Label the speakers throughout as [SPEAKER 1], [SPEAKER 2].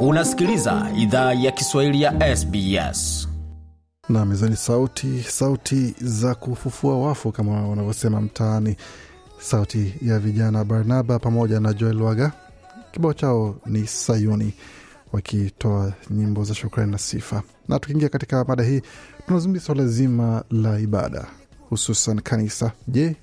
[SPEAKER 1] Unasikiliza idhaa ya Kiswahili ya SBS.
[SPEAKER 2] na mezani sauti sauti za kufufua wafu kama wanavyosema mtaani. Sauti ya vijana barnaba pamoja na joel waga. Kibao chao ni sayuni wakitoa nyimbo za shukrani na sifa. Na tukiingia katika mada hii tunazungumzia swala zima la ibada hususan kanisa. Je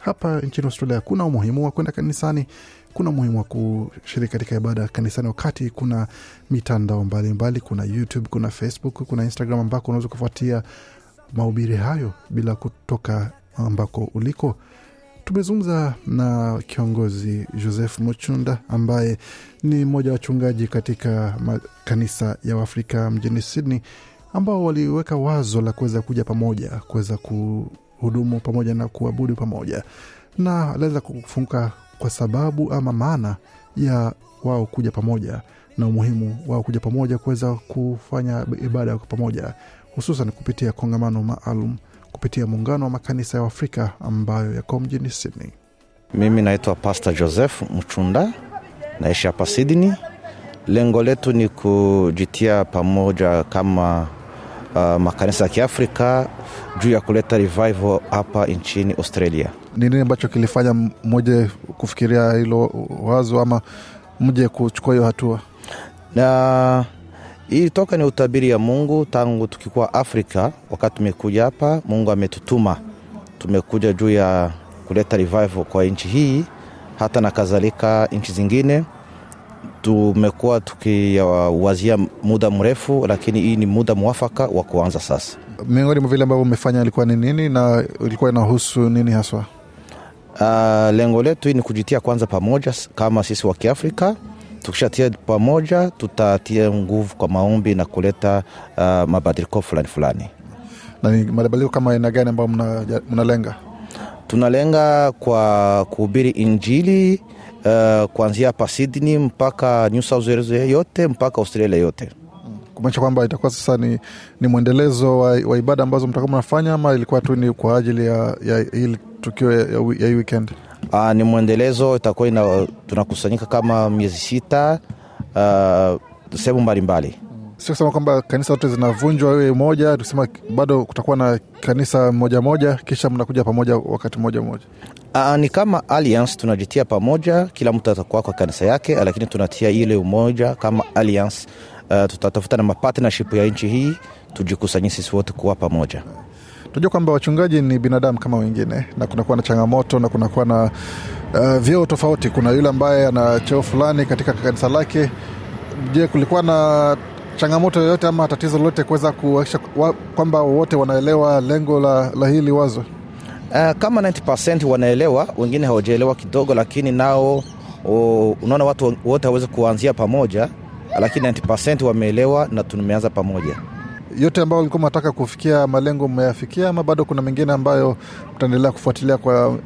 [SPEAKER 2] hapa nchini australia kuna umuhimu wa kwenda kanisani kuna umuhimu wa kushiriki katika ibada kanisani wakati kuna mitandao mbalimbali mbali, kuna youtube kuna facebook kuna instagram ambako unaweza kufuatia mahubiri hayo bila kutoka ambako uliko. Tumezungumza na kiongozi joseph muchunda ambaye ni mmoja wa wachungaji katika kanisa ya waafrika mjini sydney ambao waliweka wazo la kuweza kuja pamoja kuweza kuhudumu pamoja na kuabudu pamoja na aliweza kufunguka kwa sababu ama maana ya wao kuja pamoja na umuhimu wao kuja pamoja kuweza kufanya ibada kwa pamoja hususan kupitia kongamano maalum kupitia muungano wa makanisa ya Afrika ambayo yako mjini Sydney.
[SPEAKER 3] Mimi naitwa Pastor Joseph Mchunda, naishi hapa Sydney. Lengo letu ni kujitia pamoja kama uh, makanisa ya Kiafrika juu ya kuleta revival hapa nchini Australia.
[SPEAKER 2] Ni nini ambacho kilifanya mmoja kufikiria hilo wazo ama mje kuchukua hiyo hatua?
[SPEAKER 3] Na hii toka ni utabiri ya Mungu tangu tukikuwa Afrika. Wakati tumekuja hapa, Mungu ametutuma, tumekuja juu ya kuleta revival kwa nchi hii, hata na kadhalika nchi zingine tumekuwa tukiwazia muda mrefu, lakini hii ni muda mwafaka wa kuanza sasa.
[SPEAKER 2] Miongoni mwa vile ambavyo umefanya ilikuwa ni nini na ilikuwa inahusu nini haswa?
[SPEAKER 3] Uh, lengo letu hii ni kujitia kwanza pamoja kama sisi wa Kiafrika. Tukishatia pamoja, tutatia nguvu kwa maombi na kuleta uh, mabadiliko fulani fulani.
[SPEAKER 2] Na ni mabadiliko kama aina gani ambayo mnalenga?
[SPEAKER 3] Tunalenga kwa kuhubiri Injili uh, kuanzia hapa Sydney mpaka New South Wales yote mpaka Australia yote
[SPEAKER 2] kumaanisha kwamba itakuwa sasa ni, ni mwendelezo wa, wa ibada ambazo mtakuwa mnafanya ama ilikuwa tu ni kwa ajili ya, ya hili tukio ya, ya hii weekend?
[SPEAKER 3] Uh, ni mwendelezo itakuwa tunakusanyika kama miezi sita uh, sehemu mbalimbali
[SPEAKER 2] sio kusema kwamba kanisa zote zinavunjwa iwe moja tukisema bado kutakuwa na kanisa moja moja kisha mnakuja pamoja wakati moja moja.
[SPEAKER 3] Aa, ni kama alliance tunajitia pamoja kila mtu atakuwa kwa kanisa yake lakini tunatia ile umoja kama alliance. Uh, tutatafuta na mapartnership ya nchi hii tujikusanyi sisi wote kuwa pamoja.
[SPEAKER 2] Tunajua kwamba wachungaji ni binadamu kama wengine na kunakuwa na changamoto na kunakuwa na uh, vyeo tofauti. Kuna yule ambaye ana cheo fulani katika kanisa lake. Je kulikuwa na changamoto yoyote ama tatizo lolote kuweza kuakisha kwamba wote wanaelewa lengo la, la hili wazo?
[SPEAKER 3] Uh, kama 90 wanaelewa wengine hawajaelewa kidogo lakini nao unaona watu wote hawezi kuanzia pamoja lakini 90 wameelewa na tumeanza pamoja.
[SPEAKER 2] Yote ambayo ulikuwa mnataka kufikia malengo mmeyafikia ama bado kuna mengine ambayo mtaendelea kufuatilia kwa uh,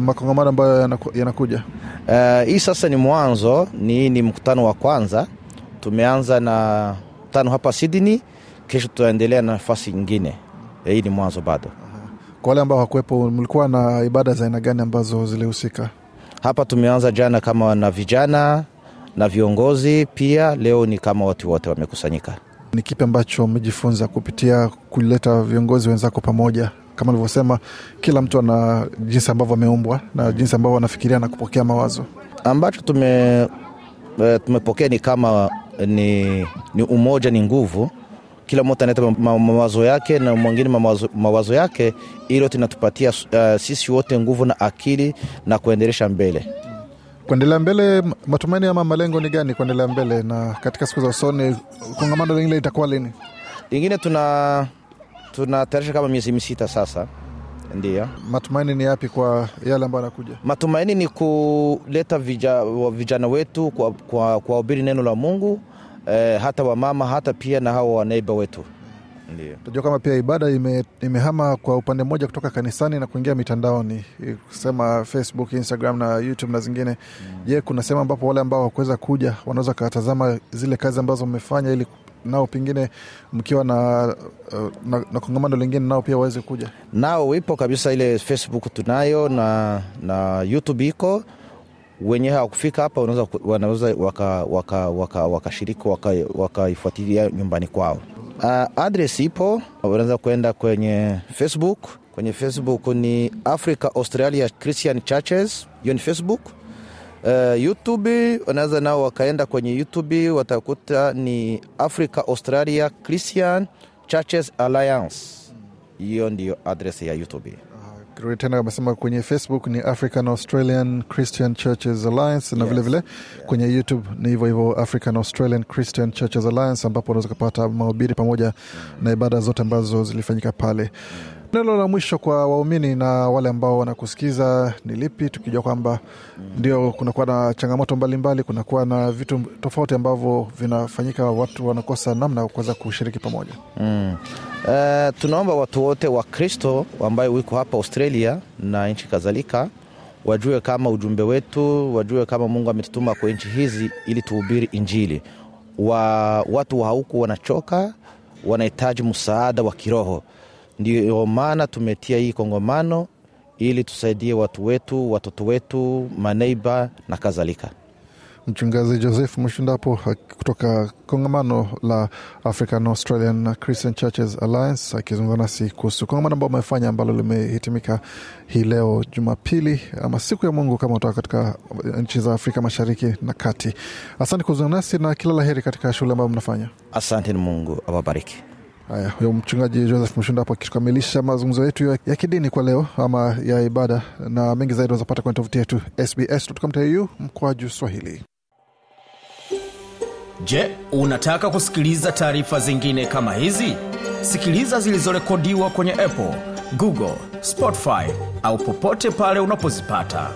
[SPEAKER 2] makongamano ambayo yanaku, yanakuja?
[SPEAKER 3] Uh, hii sasa ni mwanzo ni ni mkutano wa kwanza tumeanza na tano hapa Sydney kesho tutaendelea na nafasi nyingine. Hii ni mwanzo bado.
[SPEAKER 2] Kwa wale ambao hakuwepo mlikuwa na ibada za aina gani ambazo zilihusika?
[SPEAKER 3] Hapa tumeanza jana kama na vijana na viongozi pia leo ni kama watu wote wamekusanyika.
[SPEAKER 2] Ni kipi ambacho umejifunza kupitia kuleta viongozi wenzako pamoja? Kama alivyosema kila mtu ana jinsi ambavyo ameumbwa na jinsi ambavyo anafikiria na kupokea mawazo.
[SPEAKER 3] Ambacho tume tumepokea ni kama ni, ni umoja ni nguvu. Kila mmoja analeta mawazo yake na mwingine mawazo, mawazo yake ilo tinatupatia uh, sisi wote nguvu na akili na kuendelesha mbele.
[SPEAKER 2] Kuendelea mbele matumaini ama malengo ni gani kuendelea mbele? Na katika siku za usoni kongamano lingine litakuwa lini?
[SPEAKER 3] Lingine tuna tunatayarisha kama miezi misita sasa. Ndio.
[SPEAKER 2] Matumaini ni yapi kwa yale ambayo anakuja
[SPEAKER 3] matumaini ni kuleta vijana wetu kwa, kwa, kwa ubiri neno la mungu eh, hata wamama hata pia na hawa waneiba wetu. Ndio.
[SPEAKER 2] Tunajua kama pia ibada ime, imehama kwa upande mmoja kutoka kanisani na kuingia mitandaoni. Kusema facebook instagram na youtube na zingine. Je mm. kuna sehemu ambapo wale ambao wakuweza kuja wanaweza wakatazama zile kazi ambazo mmefanya ili nao pengine mkiwa na, uh, na, na kongamano lingine nao pia waweze kuja?
[SPEAKER 3] Nao ipo kabisa ile facebook tunayo na, na youtube iko wenye hawakufika hapa wanaweza, wakashiriki waka, waka, waka wakaifuatilia waka nyumbani kwao. Uh, adres ipo, wanaweza kwenda kwenye Facebook. Kwenye Facebook ni Africa Australia Christian Churches, hiyo ni Facebook. Uh, YouTube wanaweza nao wakaenda kwenye YouTube watakuta ni Africa Australia Christian Churches Alliance, hiyo ndiyo adres ya YouTube.
[SPEAKER 2] Kirudi tena amesema kwenye Facebook ni African Australian Christian Churches Alliance na
[SPEAKER 3] Yes.
[SPEAKER 2] vilevile vile, kwenye YouTube ni hivyo hivyo African Australian Christian Churches Alliance, ambapo unaweza kupata mahubiri pamoja na ibada zote ambazo zilifanyika pale. Neno la mwisho kwa waumini na wale ambao wanakusikiza ni lipi, tukijua kwamba ndio kunakuwa na changamoto mbalimbali, kunakuwa na vitu tofauti ambavyo vinafanyika, watu wanakosa namna ya kuweza kushiriki pamoja.
[SPEAKER 3] Mm. Uh, tunaomba watu wote wa Kristo ambayo wiko hapa Australia na nchi kadhalika wajue kama ujumbe wetu, wajue kama Mungu ametutuma kwa nchi hizi ili tuhubiri Injili. Wa, watu wa huku wanachoka, wanahitaji msaada wa kiroho. Ndio maana tumetia hii kongamano ili tusaidie watu wetu, watoto wetu, maneiba na kadhalika.
[SPEAKER 2] Mchungaji Joseph Mshindapo kutoka kongamano la African Australian Christian Churches Alliance akizungumza nasi kuhusu kongamano ambao amefanya ambalo limehitimika hii leo Jumapili ama siku ya Mungu kama utoka katika nchi za Afrika Mashariki na Kati. Asante kuzungumza nasi na kila la heri katika shughuli ambayo mnafanya.
[SPEAKER 3] Asante, Mungu awabariki.
[SPEAKER 2] Haya, huyo mchungaji Joseph Mshindapo akikamilisha mazungumzo yetu ya, kidini kwa leo ama ya ibada, na mengi zaidi unazopata kwenye tovuti yetu sbs.com.au mkwaju Swahili.
[SPEAKER 1] Je, unataka kusikiliza taarifa zingine kama hizi? Sikiliza zilizorekodiwa kwenye Apple, Google, Spotify au popote pale unapozipata.